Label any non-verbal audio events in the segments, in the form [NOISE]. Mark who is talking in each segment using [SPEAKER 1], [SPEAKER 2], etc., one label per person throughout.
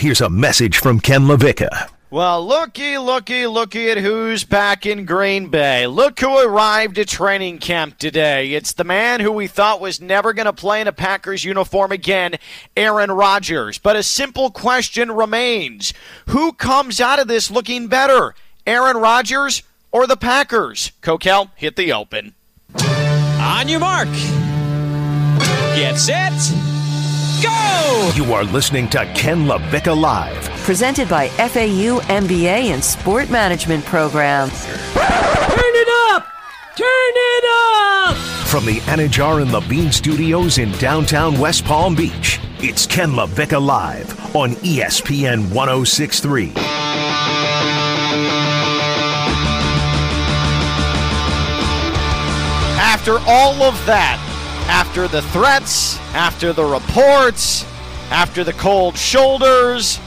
[SPEAKER 1] Here's a message from Ken LaVicka.
[SPEAKER 2] Well, looky, looky, looky at who's back in Green Bay. Look who arrived at training camp today. It's the man who we thought was never going to play in a Packers uniform again, Aaron Rodgers. But a simple question remains Who comes out of this looking better, Aaron Rodgers or the Packers? Kokell, hit the open.
[SPEAKER 3] On your mark. Get set. Go!
[SPEAKER 1] You are listening to Ken LaVicka Live.
[SPEAKER 4] Presented by FAU MBA and Sport Management Program.
[SPEAKER 5] Turn it up! Turn it up!
[SPEAKER 1] From the Anidjar and Levine studios in downtown West Palm Beach, it's Ken LaVicka Live on ESPN 1063.
[SPEAKER 2] After all of that, after the threats, after the reports, after the cold shoulders,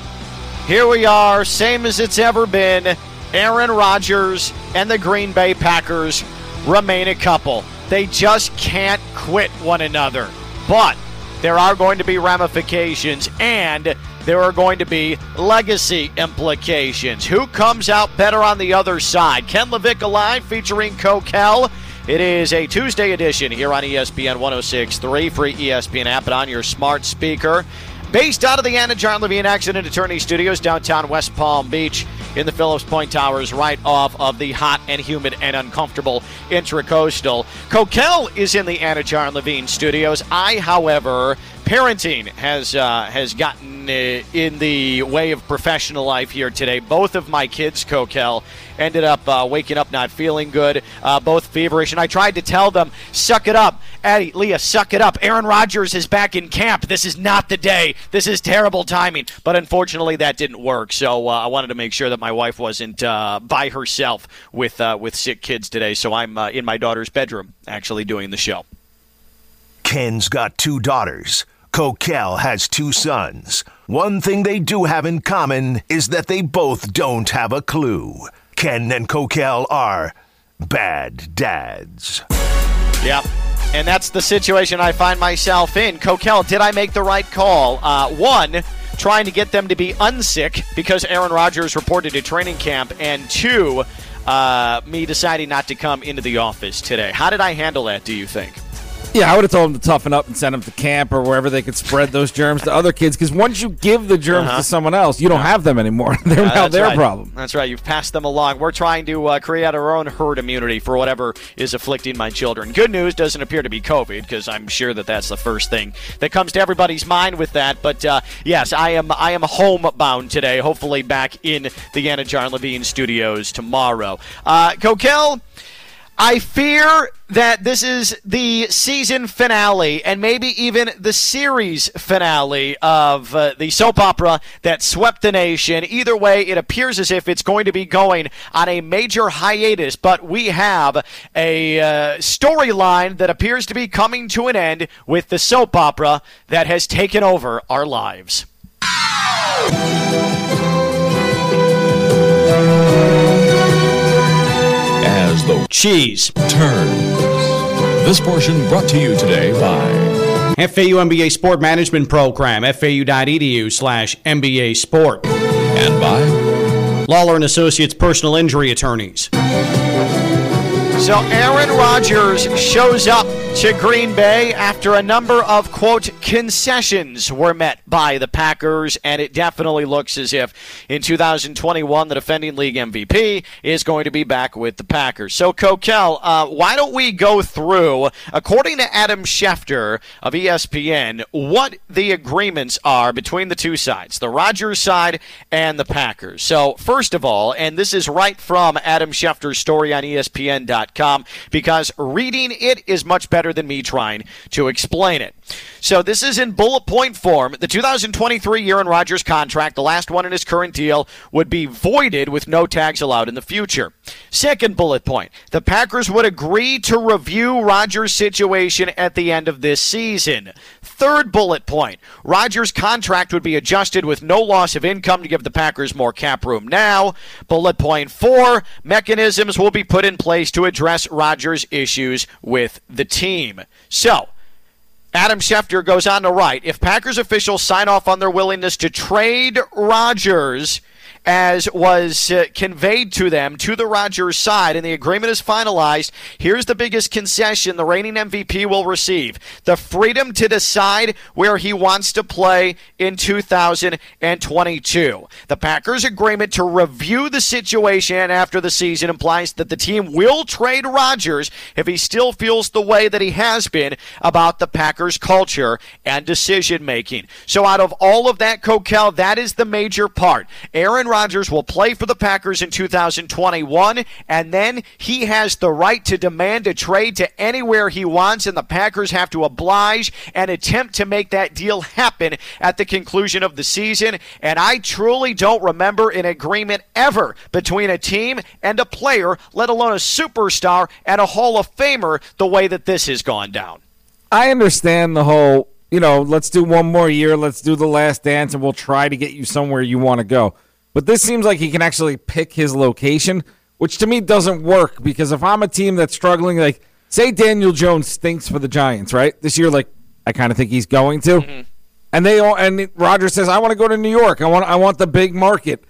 [SPEAKER 2] here we are, same as it's ever been. Aaron Rodgers and the Green Bay Packers remain a couple. They just can't quit one another. But there are going to be ramifications and there are going to be legacy implications. Who comes out better on the other side? Ken LaVicka Live featuring Kokell. It is a Tuesday edition here on ESPN 1063, free ESPN app and on your smart speaker. Based out of the Anidjar Levine Accident Attorney Studios, downtown West Palm Beach, in the Phillips Point Towers, right off of the hot and humid and uncomfortable intracoastal. Kokell is in the Anidjar Levine Studios. I, however, parenting has uh, has gotten uh, in the way of professional life here today. Both of my kids, Kokell, ended up uh, waking up not feeling good, uh, both feverish, and I tried to tell them, "Suck it up, Eddie, Leah, suck it up. Aaron Rodgers is back in camp. This is not the day. This is terrible timing." But unfortunately, that didn't work. So uh, I wanted to make sure that my wife wasn't uh, by herself with with sick kids today. So I'm in my daughter's bedroom actually doing the show.
[SPEAKER 1] Ken's got two daughters. Kokell has two sons. One thing they do have in common is that they both don't have a clue. Ken and Kokell are bad dads.
[SPEAKER 2] Yep. And that's the situation I find myself in. Kokell, did I make the right call? Uh, one, trying to get them to be unsick because Aaron Rodgers reported to training camp, and two, uh, me deciding not to come into the office today. How did I handle that, do you think?
[SPEAKER 6] Yeah, I would have told them to toughen up and send them to camp or wherever they could spread those germs to other kids. Because once you give the germs
[SPEAKER 2] Uh-huh.
[SPEAKER 6] to someone else, you don't have them anymore. [LAUGHS] They're
[SPEAKER 2] Uh,
[SPEAKER 6] now their
[SPEAKER 2] right.
[SPEAKER 6] problem.
[SPEAKER 2] That's right. You've passed them along. We're trying to uh, create our own herd immunity for whatever is afflicting my children. Good news doesn't appear to be COVID because I'm sure that that's the first thing that comes to everybody's mind with that. But uh, yes, I am I am homebound today. Hopefully back in the Anidjar Levine studios tomorrow. Uh, Kokell. I fear that this is the season finale and maybe even the series finale of uh, the soap opera that swept the nation. Either way, it appears as if it's going to be going on a major hiatus, but we have a uh, storyline that appears to be coming to an end with the soap opera that has taken over our lives.
[SPEAKER 7] As the
[SPEAKER 2] Cheese.
[SPEAKER 7] turns. This portion brought to you today by
[SPEAKER 2] FAU MBA Sport Management Program, fau.edu slash MBA Sport.
[SPEAKER 7] and by
[SPEAKER 2] Lawler and Associates personal injury attorneys. So Aaron Rodgers shows up to Green Bay after a number of quote concessions were met by the Packers, and it definitely looks as if in 2021 the defending league MVP is going to be back with the Packers. So Kokell, uh, why don't we go through, according to Adam Schefter of ESPN, what the agreements are between the two sides, the Rodgers side and the Packers. So first of all, and this is right from Adam Schefter's story on ESPN.com because reading it is much better than me trying to explain it. So this is in bullet point form. The 2023 year Aaron Rodgers contract, the last one in his current deal, would be voided with no tags allowed in the future. Second bullet point: the Packers would agree to review Rodgers' situation at the end of this season. Third bullet point: Rodgers' contract would be adjusted with no loss of income to give the Packers more cap room now. Bullet point four: mechanisms will be put in place to address Rodgers' issues with the team. So. Adam Schefter goes on to write If Packers officials sign off on their willingness to trade Rodgers, as was uh, conveyed to them to the Rodgers side, and the agreement is finalized. Here's the biggest concession the reigning MVP will receive the freedom to decide where he wants to play in 2022. The Packers' agreement to review the situation after the season implies that the team will trade Rodgers if he still feels the way that he has been about the Packers' culture and decision making. So, out of all of that, Kokell, that is the major part. Aaron Rodgers will play for the Packers in 2021, and then he has the right to demand a trade to anywhere he wants, and the Packers have to oblige and attempt to make that deal happen at the conclusion of the season. And I truly don't remember an agreement ever between a team and a player, let alone a superstar and a Hall of Famer, the way that this has gone down.
[SPEAKER 6] I understand the whole, you know, let's do one more year, let's do the last dance, and we'll try to get you somewhere you want to go. But this seems like he can actually pick his location, which to me doesn't work because if I'm a team that's struggling, like say Daniel Jones stinks for the Giants, right? This year, like I kind of think he's going to, mm-hmm. and they all and Rodgers says, "I want to go to New York. I want I want the big market."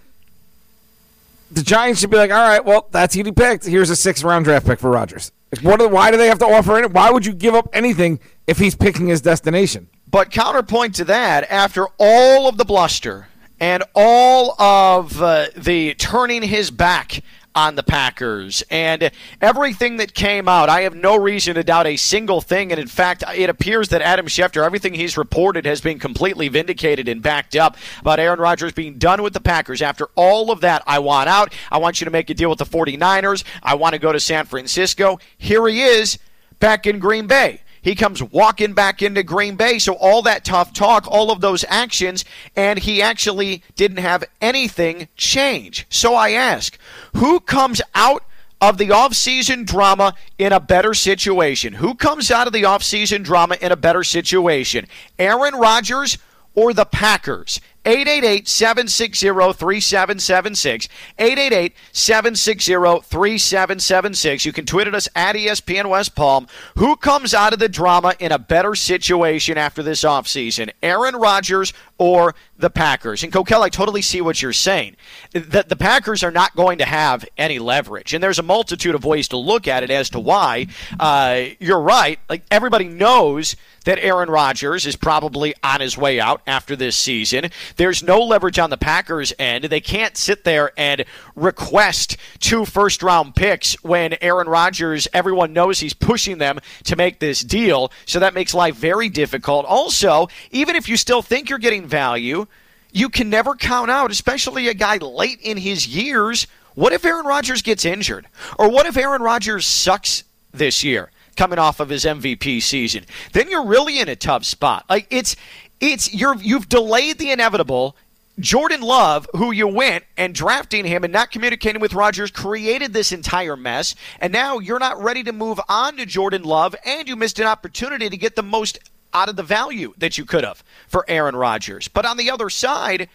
[SPEAKER 6] The Giants should be like, "All right, well, that's who he picked. Here's a six round draft pick for Rodgers." Like, what? Are, why do they have to offer it? Why would you give up anything if he's picking his destination?
[SPEAKER 2] But counterpoint to that, after all of the bluster and all of uh, the turning his back on the Packers and everything that came out. I have no reason to doubt a single thing. And in fact, it appears that Adam Schefter, everything he's reported has been completely vindicated and backed up about Aaron Rodgers being done with the Packers. After all of that, I want out. I want you to make a deal with the 49ers. I want to go to San Francisco. Here he is back in Green Bay. He comes walking back into Green Bay. So all that tough talk, all of those actions, and he actually didn't have anything change. So I ask, who comes out of the offseason drama in a better situation? Who comes out of the offseason drama in a better situation? Aaron Rodgers or the Packers? 888 760 3776. 888 760 3776. You can tweet at us at ESPN West Palm. Who comes out of the drama in a better situation after this offseason? Aaron Rodgers or the Packers. And Kokell, I totally see what you're saying. That the Packers are not going to have any leverage, and there's a multitude of ways to look at it as to why. Uh, you're right. Like everybody knows that Aaron Rodgers is probably on his way out after this season. There's no leverage on the Packers end. They can't sit there and request two first round picks when Aaron Rodgers, everyone knows he's pushing them to make this deal. So that makes life very difficult. Also, even if you still think you're getting value, you can never count out, especially a guy late in his years. What if Aaron Rodgers gets injured? Or what if Aaron Rodgers sucks this year? coming off of his MVP season, then you're really in a tough spot. Like it's it's you're you've delayed the inevitable. Jordan Love, who you went and drafting him and not communicating with Rodgers, created this entire mess. And now you're not ready to move on to Jordan Love, and you missed an opportunity to get the most out of the value that you could have for Aaron Rodgers. But on the other side,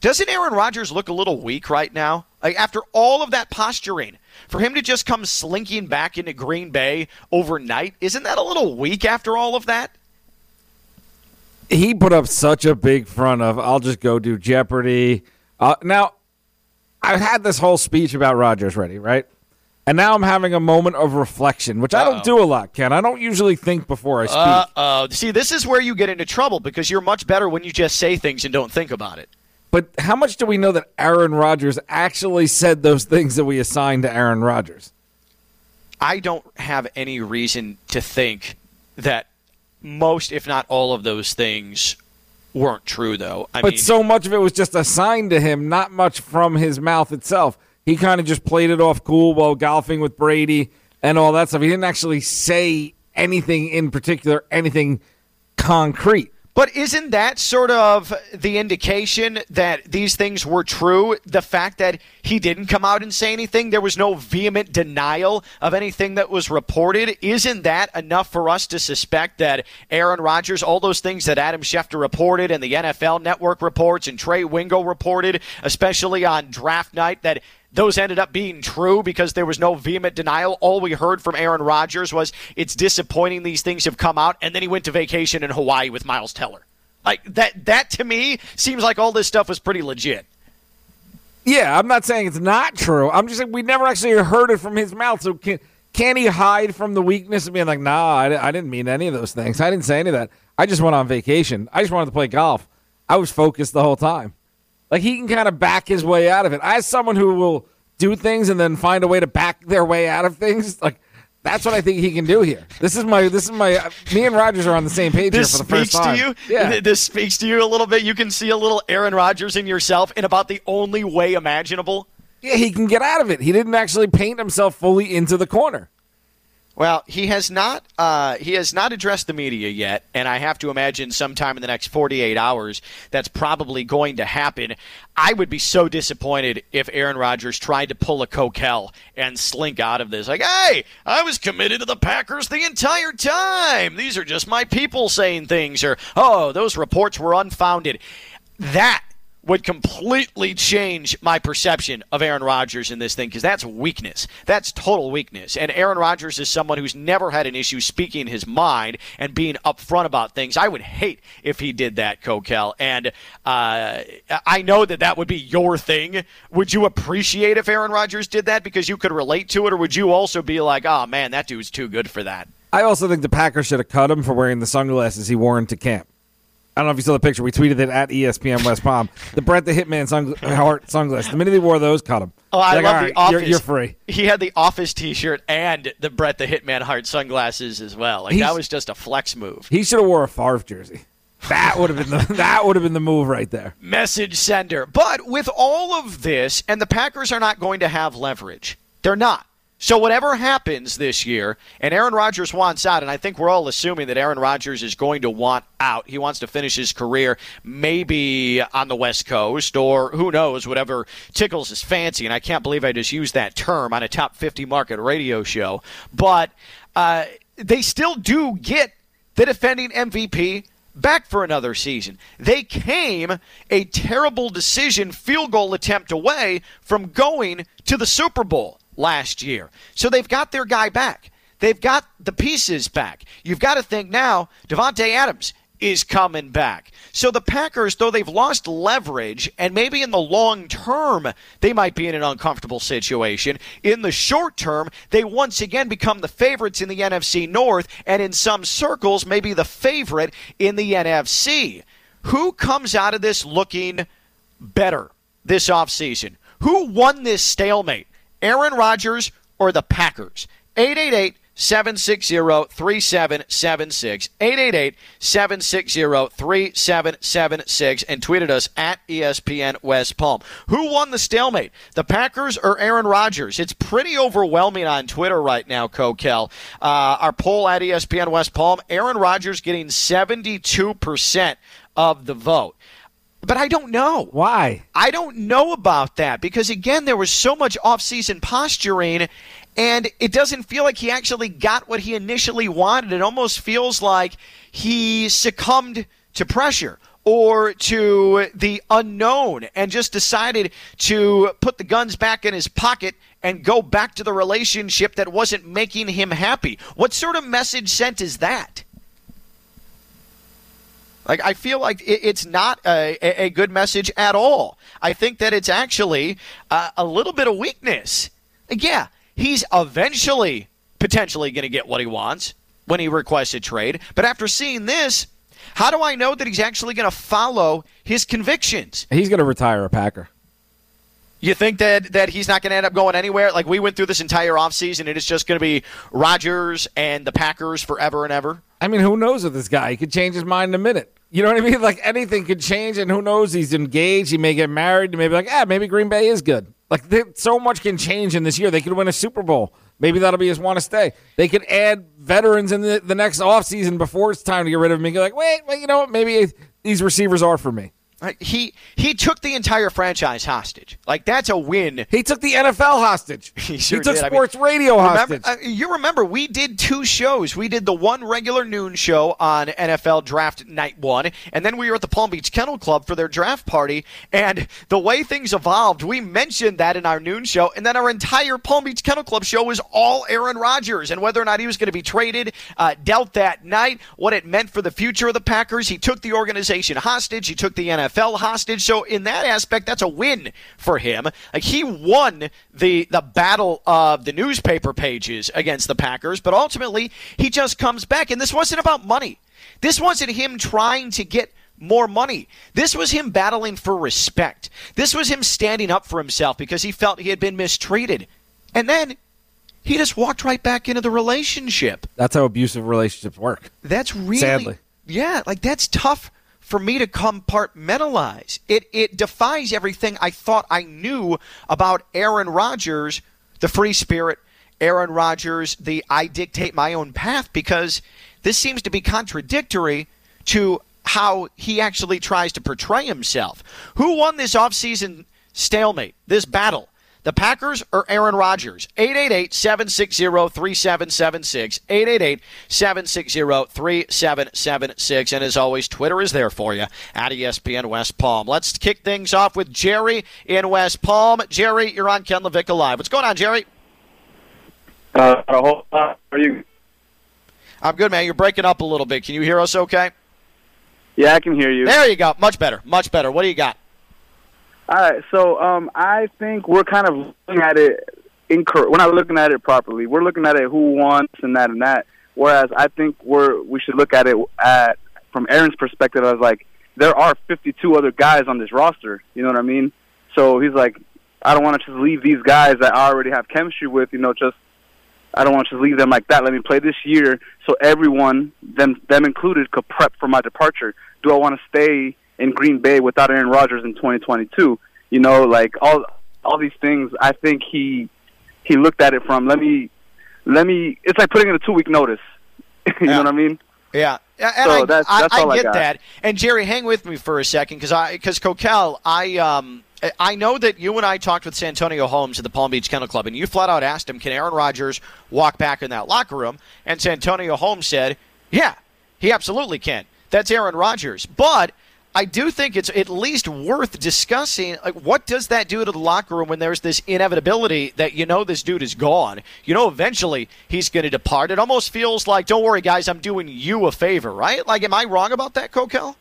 [SPEAKER 2] doesn't Aaron Rodgers look a little weak right now? Like after all of that posturing, for him to just come slinking back into Green Bay overnight, isn't that a little weak after all of that?
[SPEAKER 6] He put up such a big front of I'll just go do Jeopardy. Uh, now, I've had this whole speech about Rodgers ready, right? And now I'm having a moment of reflection, which Uh-oh. I don't do a lot, Ken. I don't usually think before I speak.
[SPEAKER 2] Uh, See, this is where you get into trouble because you're much better when you just say things and don't think about it.
[SPEAKER 6] But how much do we know that Aaron Rodgers actually said those things that we assigned to Aaron Rodgers?
[SPEAKER 2] I don't have any reason to think that most, if not all of those things weren't true, though.
[SPEAKER 6] I but mean, so much of it was just assigned to him, not much from his mouth itself he kind of just played it off cool while golfing with Brady and all that stuff. He didn't actually say anything in particular, anything concrete.
[SPEAKER 2] But isn't that sort of the indication that these things were true? The fact that he didn't come out and say anything, there was no vehement denial of anything that was reported. Isn't that enough for us to suspect that Aaron Rodgers, all those things that Adam Schefter reported and the NFL Network reports and Trey Wingo reported, especially on draft night, that those ended up being true because there was no vehement denial. All we heard from Aaron Rodgers was it's disappointing these things have come out, and then he went to vacation in Hawaii with Miles Teller. Like that that to me seems like all this stuff was pretty legit.
[SPEAKER 6] Yeah, I'm not saying it's not true. I'm just saying we never actually heard it from his mouth. So can can he hide from the weakness of being like, nah, I, I didn't mean any of those things. I didn't say any of that. I just went on vacation. I just wanted to play golf. I was focused the whole time. Like he can kind of back his way out of it. As someone who will do things and then find a way to back their way out of things, like that's what I think he can do here. This is my this is my uh, me and Rodgers are on the same page
[SPEAKER 2] this
[SPEAKER 6] here for the first
[SPEAKER 2] speaks
[SPEAKER 6] time.
[SPEAKER 2] to you.
[SPEAKER 6] Yeah.
[SPEAKER 2] This speaks to you a little bit. You can see a little Aaron Rodgers in yourself in about the only way imaginable.
[SPEAKER 6] Yeah, he can get out of it. He didn't actually paint himself fully into the corner.
[SPEAKER 2] Well, he has not. Uh, he has not addressed the media yet, and I have to imagine sometime in the next 48 hours that's probably going to happen. I would be so disappointed if Aaron Rodgers tried to pull a Kokell and slink out of this. Like, hey, I was committed to the Packers the entire time. These are just my people saying things, or oh, those reports were unfounded. That would completely change my perception of Aaron Rodgers in this thing because that's weakness. That's total weakness. And Aaron Rodgers is someone who's never had an issue speaking his mind and being upfront about things. I would hate if he did that, Kokell. And uh, I know that that would be your thing. Would you appreciate if Aaron Rodgers did that because you could relate to it, or would you also be like, oh man, that dude's too good for that?
[SPEAKER 6] I also think the Packers should have cut him for wearing the sunglasses he wore into camp. I don't know if you saw the picture. We tweeted it at ESPN West Palm. The Bret the Hitman Hart sunglasses. The minute he wore those, caught him.
[SPEAKER 2] Oh, I
[SPEAKER 6] Like,
[SPEAKER 2] love
[SPEAKER 6] all
[SPEAKER 2] the
[SPEAKER 6] right,
[SPEAKER 2] office.
[SPEAKER 6] You're, you're free.
[SPEAKER 2] He had the office T-shirt and the Bret the Hitman Hart sunglasses as well. Like
[SPEAKER 6] He's-
[SPEAKER 2] that was just a flex move.
[SPEAKER 6] He should have wore a Favre jersey. That would have been the [LAUGHS] that would have been the move right there.
[SPEAKER 2] Message sender. But with all of this, and the Packers are not going to have leverage. They're not. So whatever happens this year, and Aaron Rodgers wants out, and I think we're all assuming that Aaron Rodgers is going to want out. He wants to finish his career maybe on the West Coast, or who knows, whatever tickles his fancy. And I can't believe I just used that term on a top 50 market radio show. But uh, they still do get the defending MVP back for another season. They came a terrible decision field goal attempt away from going to the Super Bowl last year. So they've got their guy back. They've got the pieces back. You've got to think now, Davante Adams is coming back. So the Packers, though they've lost leverage, and maybe in the long term they might be in an uncomfortable situation, in the short term they once again become the favorites in the NFC North, and in some circles maybe the favorite in the NFC. Who comes out of this looking better this offseason? Who won this stalemate? Aaron Rodgers or the Packers? 888 760 3776. 888 760 3776. And tweeted us at ESPN West Palm. Who won the stalemate? The Packers or Aaron Rodgers? It's pretty overwhelming on Twitter right now, Kokell. Uh, our poll at ESPN West Palm Aaron Rodgers getting 72% of the vote. But I don't know.
[SPEAKER 6] Why?
[SPEAKER 2] I don't know about that because again, there was so much off-season posturing, and it doesn't feel like he actually got what he initially wanted. It almost feels like he succumbed to pressure or to the unknown and just decided to put the guns back in his pocket and go back to the relationship that wasn't making him happy. What sort of message sent is that? Like I feel like it, it's not a, a, a good message at all. I think that it's actually uh, a little bit of weakness. Like, yeah, he's eventually potentially going to get what he wants when he requests a trade, but after seeing this, how do I know that he's actually going to follow his convictions?
[SPEAKER 6] He's going to retire a Packer.
[SPEAKER 2] You think that that he's not going to end up going anywhere? Like we went through this entire offseason and it's just going to be Rodgers and the Packers forever and ever?
[SPEAKER 6] I mean, who knows with this guy? He could change his mind in a minute. You know what I mean? Like anything could change, and who knows? He's engaged. He may get married. He may be like, ah, maybe Green Bay is good. Like they, so much can change in this year. They could win a Super Bowl. Maybe that'll be his want to stay. They could add veterans in the, the next offseason before it's time to get rid of him and be like, wait, wait, you know what? Maybe these receivers are for me.
[SPEAKER 2] Like, He he took the entire franchise hostage. Like that's a win.
[SPEAKER 6] He took the NFL hostage. [LAUGHS]
[SPEAKER 2] He sure
[SPEAKER 6] took
[SPEAKER 2] did. I mean,
[SPEAKER 6] sports radio
[SPEAKER 2] Remember,
[SPEAKER 6] hostage.
[SPEAKER 2] uh, you remember we did two shows. We did the one regular noon show on NFL Draft Night One, and then we were at the Palm Beach Kennel Club for their draft party. And the way things evolved, we mentioned that in our noon show, and then our entire Palm Beach Kennel Club show was all Aaron Rodgers and whether or not he was going to be traded, uh, dealt that night, what it meant for the future of the Packers. He took the organization hostage. He took the NFL hostage. So in that aspect, that's a win for him. Like he won the the battle of the newspaper pages against the Packers, but ultimately he just comes back. And this wasn't about money. This wasn't him trying to get more money. This was him battling for respect. This was him standing up for himself because he felt he had been mistreated. And then he just walked right back into the relationship.
[SPEAKER 6] That's how abusive relationships work.
[SPEAKER 2] That's really
[SPEAKER 6] Sadly.
[SPEAKER 2] yeah, like that's tough for me to compartmentalize. It it defies everything I thought I knew about Aaron Rodgers, the free spirit, Aaron Rodgers, the I dictate my own path because this seems to be contradictory to how he actually tries to portray himself. Who won this offseason stalemate, this battle? The Packers or Aaron Rodgers? 888 760 3776. 888 760 3776. And as always, Twitter is there for you at ESPN West Palm. Let's kick things off with Jerry in West Palm. Jerry, you're on Ken LaVicka Live. What's going on, Jerry?
[SPEAKER 8] Uh, a whole lot. Are you?
[SPEAKER 2] I'm good, man. You're breaking up a little bit. Can you hear us okay?
[SPEAKER 8] Yeah, I can hear you.
[SPEAKER 2] There you go. Much better. Much better. What do you got?
[SPEAKER 8] All right, so um, I think we're kind of looking at it incorrect. We're not looking at it properly. We're looking at it who wants and that and that. Whereas I think we're we should look at it at from Aaron's perspective as like there are 52 other guys on this roster. You know what I mean? So he's like, I don't want to just leave these guys that I already have chemistry with. You know, just I don't want to just leave them like that. Let me play this year so everyone, them them included, could prep for my departure. Do I want to stay in Green Bay without Aaron Rodgers in 2022? You know, like all all these things. I think he he looked at it from let me let me. It's like putting in a two week notice. [LAUGHS] you
[SPEAKER 2] Yeah.
[SPEAKER 8] know what I mean?
[SPEAKER 2] Yeah, and
[SPEAKER 8] So
[SPEAKER 2] I,
[SPEAKER 8] that's- that's
[SPEAKER 2] I
[SPEAKER 8] all I
[SPEAKER 2] get that. And Jerry, hang with me for a second because I because Kokell, I um I know that you and I talked with Santonio Holmes at the Palm Beach Kennel Club, and you flat out asked him, "Can Aaron Rodgers walk back in that locker room?" And Santonio Holmes said, "Yeah, he absolutely can. That's Aaron Rodgers." But I do think it's at least worth discussing. Like, what does that do to the locker room when there's this inevitability that you know this dude is gone? You know, eventually he's going to depart. It almost feels like, don't worry, guys, I'm doing you a favor, right? Like, am I wrong about that, Kokell?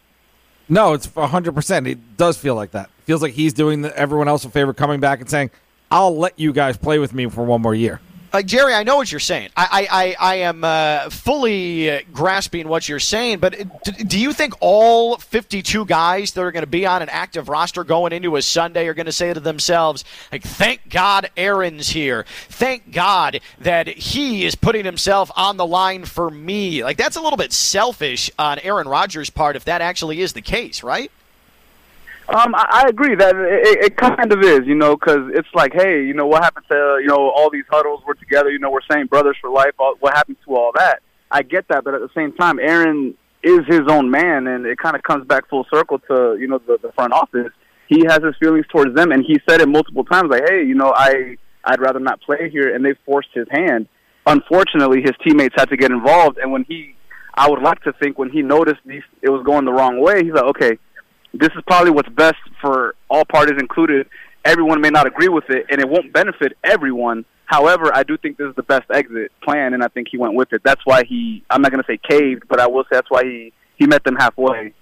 [SPEAKER 6] No, it's 100%. It does feel like that. feels like he's doing everyone else a favor coming back and saying, I'll let you guys play with me for one more year.
[SPEAKER 2] Like Jerry, I know what you're saying. I I, I, I am uh, fully uh, grasping what you're saying. But d- do you think all 52 guys that are going to be on an active roster going into a Sunday are going to say to themselves, like, "Thank God Aaron's here. Thank God that he is putting himself on the line for me." Like that's a little bit selfish on Aaron Rodgers' part if that actually is the case, right?
[SPEAKER 8] Um, I, I agree that it, it kind of is, you know, because it's like, hey, you know, what happened to you know all these huddles? We're together, you know, we're saying brothers for life. All, what happened to all that? I get that, but at the same time, Aaron is his own man, and it kind of comes back full circle to you know the, the front office. He has his feelings towards them, and he said it multiple times, like, hey, you know, I I'd rather not play here, and they forced his hand. Unfortunately, his teammates had to get involved, and when he, I would like to think when he noticed these, it was going the wrong way, he's like, okay, this is probably what's best for all parties included. Everyone may not agree with it, and it won't benefit everyone. However, I do think this is the best exit plan, and I think he went with it. That's why he. I'm not going to say caved, but I will say that's why he he met them halfway.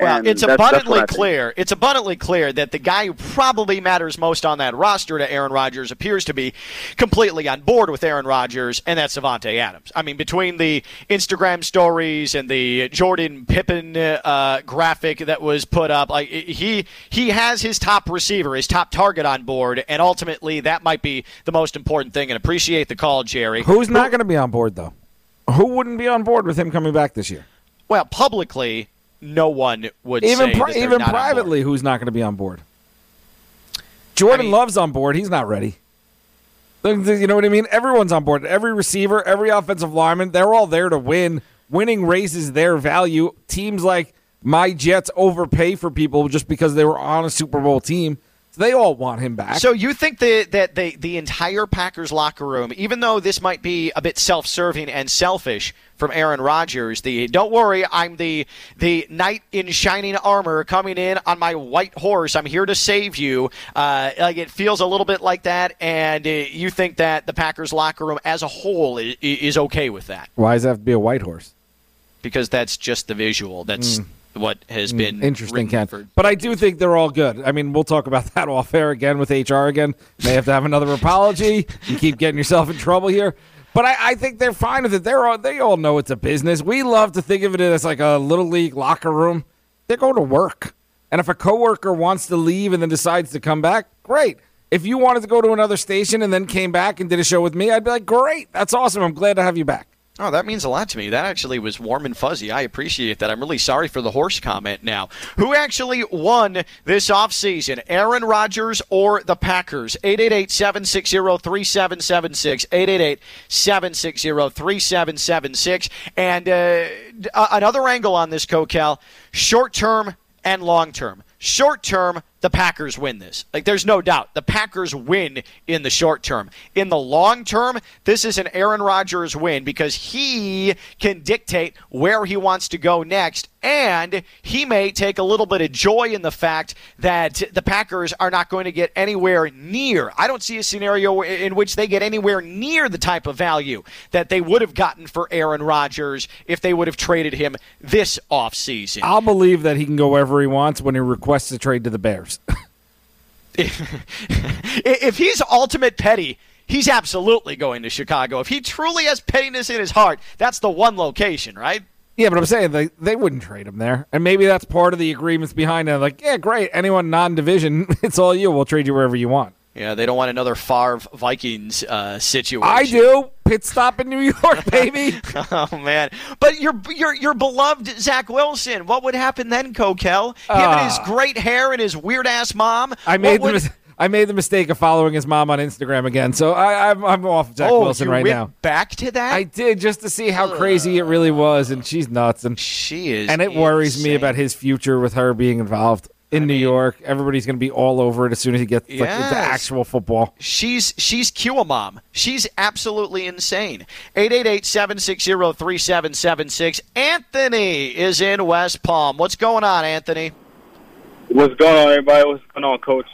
[SPEAKER 2] Well,
[SPEAKER 8] And
[SPEAKER 2] it's
[SPEAKER 8] that's- that's
[SPEAKER 2] abundantly
[SPEAKER 8] what think.
[SPEAKER 2] clear. It's abundantly clear that the guy who probably matters most on that roster to Aaron Rodgers appears to be completely on board with Aaron Rodgers, and that's Davante Adams. I mean, between the Instagram stories and the Jordan Pippen uh, graphic that was put up, like he he has his top receiver, his top target on board, and ultimately that might be the most important thing. And appreciate the call, Jerry.
[SPEAKER 6] Who's not going to be on board, though? Who wouldn't be on board with him coming back this year?
[SPEAKER 2] Well, publicly, no one would
[SPEAKER 6] Even
[SPEAKER 2] say
[SPEAKER 6] pri-
[SPEAKER 2] that
[SPEAKER 6] even
[SPEAKER 2] not on board.
[SPEAKER 6] privately, who's not going to be on board? Jordan
[SPEAKER 2] I mean-
[SPEAKER 6] Love's on board. He's not ready. You know what I mean? Everyone's on board. Every receiver, every offensive lineman, they're all there to win. Winning raises their value. Teams like my Jets overpay for people just because they were on a Super Bowl team. So they all want him back.
[SPEAKER 2] So you think that that the the entire Packers locker room, even though this might be a bit self-serving and selfish from Aaron Rodgers, the don't worry, I'm the the knight in shining armor coming in on my white horse. I'm here to save you. Uh, like it feels a little bit like that, and uh, you think that the Packers locker room as a whole is, is okay with that
[SPEAKER 6] Why does that have to be a white horse?
[SPEAKER 2] because that's just the visual. That's what has been
[SPEAKER 6] Hmm. Interesting, Ken.
[SPEAKER 2] for
[SPEAKER 6] But I do think they're all good. I mean, we'll talk about [LAUGHS] that off air again with HR again. May have to have another apology. You keep getting yourself in trouble here. But I, I think they're fine with it. They're all, they all know it's a business. We love to think of it as like a little league locker room. They go to work. And if a coworker wants to leave and then decides to come back, great. If you wanted to go to another station and then came back and did a show with me, I'd be like, great. That's awesome. I'm glad to have you back.
[SPEAKER 2] Oh, that means a lot to me. That actually was warm and fuzzy. I appreciate that. I'm really sorry for the horse comment now. Who actually won this offseason? Aaron Rodgers or the Packers? 888-760-3776. 888-760-3776. And uh, another angle on this, Kokell, short term and long term. Short term. The Packers win this. Like, there's no doubt. The Packers win in the short term. In the long term, this is an Aaron Rodgers win because he can dictate where he wants to go next, and he may take a little bit of joy in the fact that the Packers are not going to get anywhere near. I don't see a scenario in which they get anywhere near the type of value that they would have gotten for Aaron Rodgers if they would have traded him this offseason.
[SPEAKER 6] I'll believe that he can go wherever he wants when he requests a trade to the Bears. [LAUGHS]
[SPEAKER 2] if he's ultimate petty, he's absolutely going to Chicago. If he truly has pettiness in his heart, that's the one location, right?
[SPEAKER 6] Yeah, but I'm saying they, they wouldn't trade him there. And maybe that's part of the agreements behind it. Like, yeah, great. Anyone non division, [LAUGHS] it's all you. We'll trade you wherever you want.
[SPEAKER 2] Yeah, they don't want another Favre Vikings uh, situation.
[SPEAKER 6] I do. Pit stop in New York, [LAUGHS] baby. [LAUGHS]
[SPEAKER 2] Oh man! But your your your beloved Zach Wilson. What would happen then, Kokell? Him and his great hair and his weird ass mom.
[SPEAKER 6] Ah. I
[SPEAKER 2] What
[SPEAKER 6] made the
[SPEAKER 2] would-
[SPEAKER 6] mis- I made the mistake of following his mom on Instagram again. So I, I'm, I'm off Zach
[SPEAKER 2] oh,
[SPEAKER 6] Wilson
[SPEAKER 2] you
[SPEAKER 6] right now.
[SPEAKER 2] Back to that.
[SPEAKER 6] I did just to see how crazy it really was. And she's nuts. And,
[SPEAKER 2] she is,
[SPEAKER 6] and it worries me about his future with her being involved in New York. Everybody's going to be all over it as soon as he gets like,
[SPEAKER 2] Yes.
[SPEAKER 6] into actual football.
[SPEAKER 2] She's she's Q a mom. She's absolutely insane. 888-760-3776. Anthony is in West Palm. What's going on, Anthony?
[SPEAKER 9] What's going on, everybody? What's going on, Coach?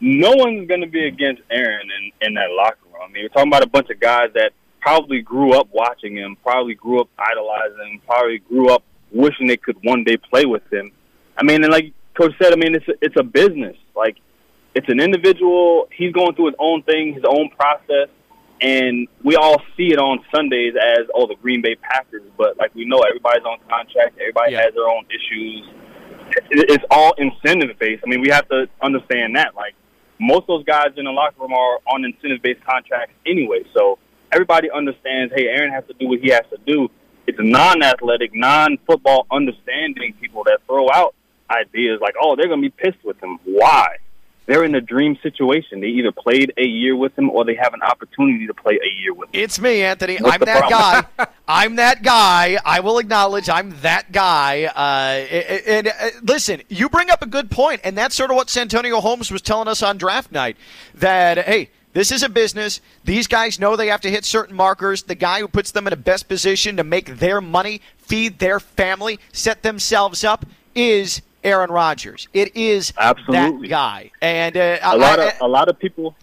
[SPEAKER 9] No one's going to be against Aaron in, in that locker room. I mean, we're talking about a bunch of guys that probably grew up watching him, probably grew up idolizing him, probably grew up wishing they could one day play with him. I mean, and like Coach said, I mean, it's a, it's a business. Like, it's an individual. He's going through his own thing, his own process, and we all see it on Sundays as oh the Green Bay Packers. But like we know, everybody's on contract. Everybody
[SPEAKER 2] Yeah.
[SPEAKER 9] has their own issues. It's all incentive based. I mean, we have to understand that. Like most of those guys in the locker room are on incentive based contracts anyway. So everybody understands. Hey, Aaron has to do what he has to do. It's non-athletic, non-football understanding people that throw out ideas like, "Oh, they're going to be pissed with him." Why? They're in a dream situation. They either played a year with him or they have an opportunity to play a year with him.
[SPEAKER 2] It's me, Anthony.
[SPEAKER 9] What's
[SPEAKER 2] I'm that
[SPEAKER 9] problem?
[SPEAKER 2] guy. [LAUGHS] I'm that guy. I will acknowledge I'm that guy. Uh, and, and uh, listen, you bring up a good point, and that's sort of what Santonio Holmes was telling us on draft night. That hey, this is a business. These guys know they have to hit certain markers. The guy who puts them in the best position to make their money, feed their family, set themselves up is Aaron Rodgers. It is
[SPEAKER 9] Absolutely.
[SPEAKER 2] that guy. And uh,
[SPEAKER 9] a lot
[SPEAKER 2] I-
[SPEAKER 9] of a lot of people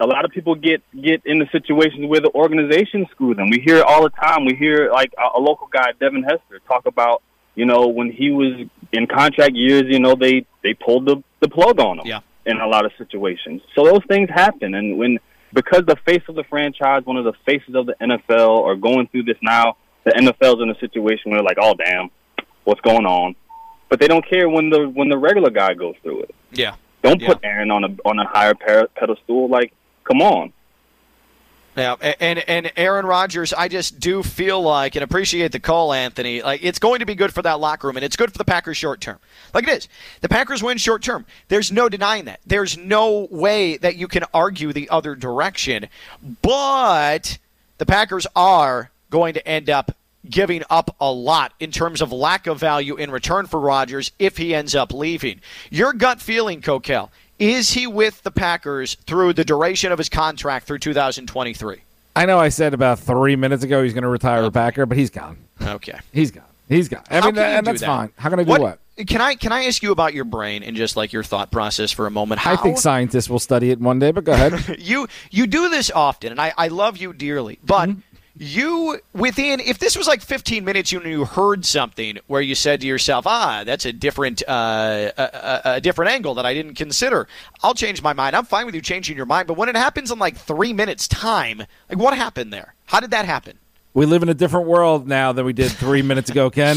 [SPEAKER 9] a lot of people get get into situations where the organization screw them. We hear it all the time. We hear like a, a local guy, Devin Hester, talk about you know when he was in contract years, you know they they pulled the the plug on him
[SPEAKER 2] Yeah.
[SPEAKER 9] in a lot of situations. So those things happen, and when because the face of the franchise, one of the faces of the NFL, are going through this now, the NFL's in a situation where like, oh damn, what's going on? But they don't care when the when the regular guy goes through it.
[SPEAKER 2] yeah.
[SPEAKER 9] Don't
[SPEAKER 2] Yeah.
[SPEAKER 9] put Aaron on a on a higher pedestal. Like, come on.
[SPEAKER 2] Yeah, and and Aaron Rodgers, I just do feel like and appreciate the call, Anthony. Like it's going to be good for that locker room, and it's good for the Packers short term. Like it is, the Packers win short term. There's no denying that. There's no way that you can argue the other direction. But the Packers are going to end up giving up a lot in terms of lack of value in return for Rodgers if he ends up leaving. Your gut feeling, Kokell, is he with the Packers through the duration of his contract through 2023?
[SPEAKER 6] I know I said about three minutes ago he's going to retire a Packer, but he's gone.
[SPEAKER 2] Okay. [LAUGHS]
[SPEAKER 6] He's gone. He's gone. I mean, and that's
[SPEAKER 2] that?
[SPEAKER 6] fine. How can I do what?
[SPEAKER 2] Can I can I ask you about your brain and just like your thought process for a moment? How
[SPEAKER 6] I think scientists will study it one day, but go ahead. [LAUGHS]
[SPEAKER 2] you you do this often, and I, I love you dearly, but
[SPEAKER 6] Mm-hmm.
[SPEAKER 2] You within if this was like 15 minutes, you you heard something where you said to yourself, ah, that's a different uh, a, a, a different angle that I didn't consider. I'll change my mind. I'm fine with you changing your mind, but when it happens in like three minutes time, like what happened there? How did that happen?
[SPEAKER 6] we live in a different world now than we did three [LAUGHS] minutes ago, Ken.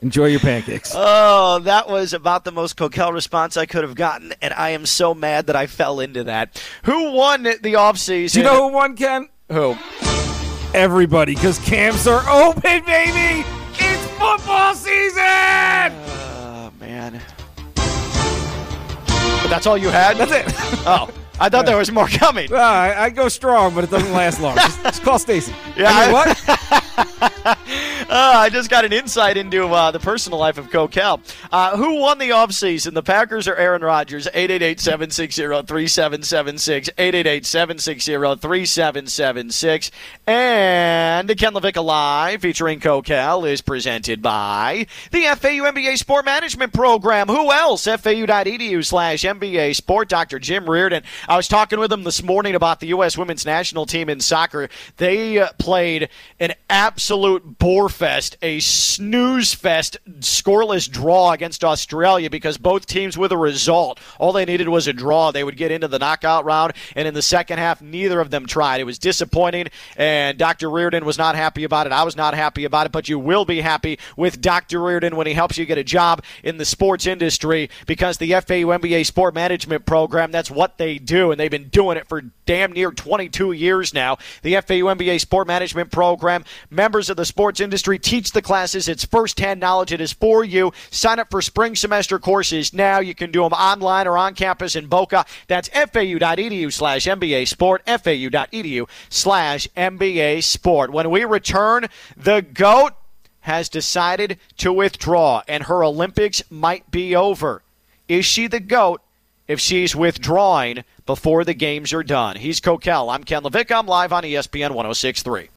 [SPEAKER 6] Enjoy your pancakes.
[SPEAKER 2] Oh, that was about the most Kokell response I could have gotten, and I am so mad that I fell into that. Who won the offseason?
[SPEAKER 6] Do you know who won, Ken?
[SPEAKER 2] who?
[SPEAKER 6] Everybody, because camps are open, baby. It's football season.
[SPEAKER 2] Oh man. But that's all you had?
[SPEAKER 6] That's it. [LAUGHS]
[SPEAKER 2] Oh, I thought there was more coming.
[SPEAKER 6] Ah, I, I go strong, but it doesn't last long. [LAUGHS] Just, just call Stacy.
[SPEAKER 2] Yeah,
[SPEAKER 6] I mean, what? [LAUGHS]
[SPEAKER 2] Uh, I just got an insight into uh, the personal life of Kokell. Uh, who won the offseason, the Packers or Aaron Rodgers? 888-760-3776, 888-760-3776. And Ken LaVicka Live featuring Kokell is presented by the FAU MBA Sport Management Program. Who else? FAU.edu slash MBA Sport. Dr. Jim Reardon. I was talking with him this morning about the U.S. women's national team in soccer. They uh, played an absolute bore fest, a snooze fest, scoreless draw against Australia because both teams with a result. All they needed was a draw. They would get into the knockout round, and in the second half, neither of them tried. It was disappointing, and Dr. Reardon was not happy about it. I was not happy about it, but you will be happy with Dr. Reardon when he helps you get a job in the sports industry because the FAU MBA Sport Management Program, that's what they do, and they've been doing it for damn near 22 years now. The FAU MBA Sport Management Program, members of the sports industry teach the classes. It's firsthand knowledge. It is for you. Sign up for spring semester courses now. You can do them online or on campus in Boca. That's fau.edu slash MBA Sport, fau.edu slash MBA Sport. When we return, the GOAT has decided to withdraw, and her Olympics might be over. Is she the GOAT if she's withdrawing before the games are done? He's Kokell. I'm Ken LaVicka. I'm live on ESPN 1063.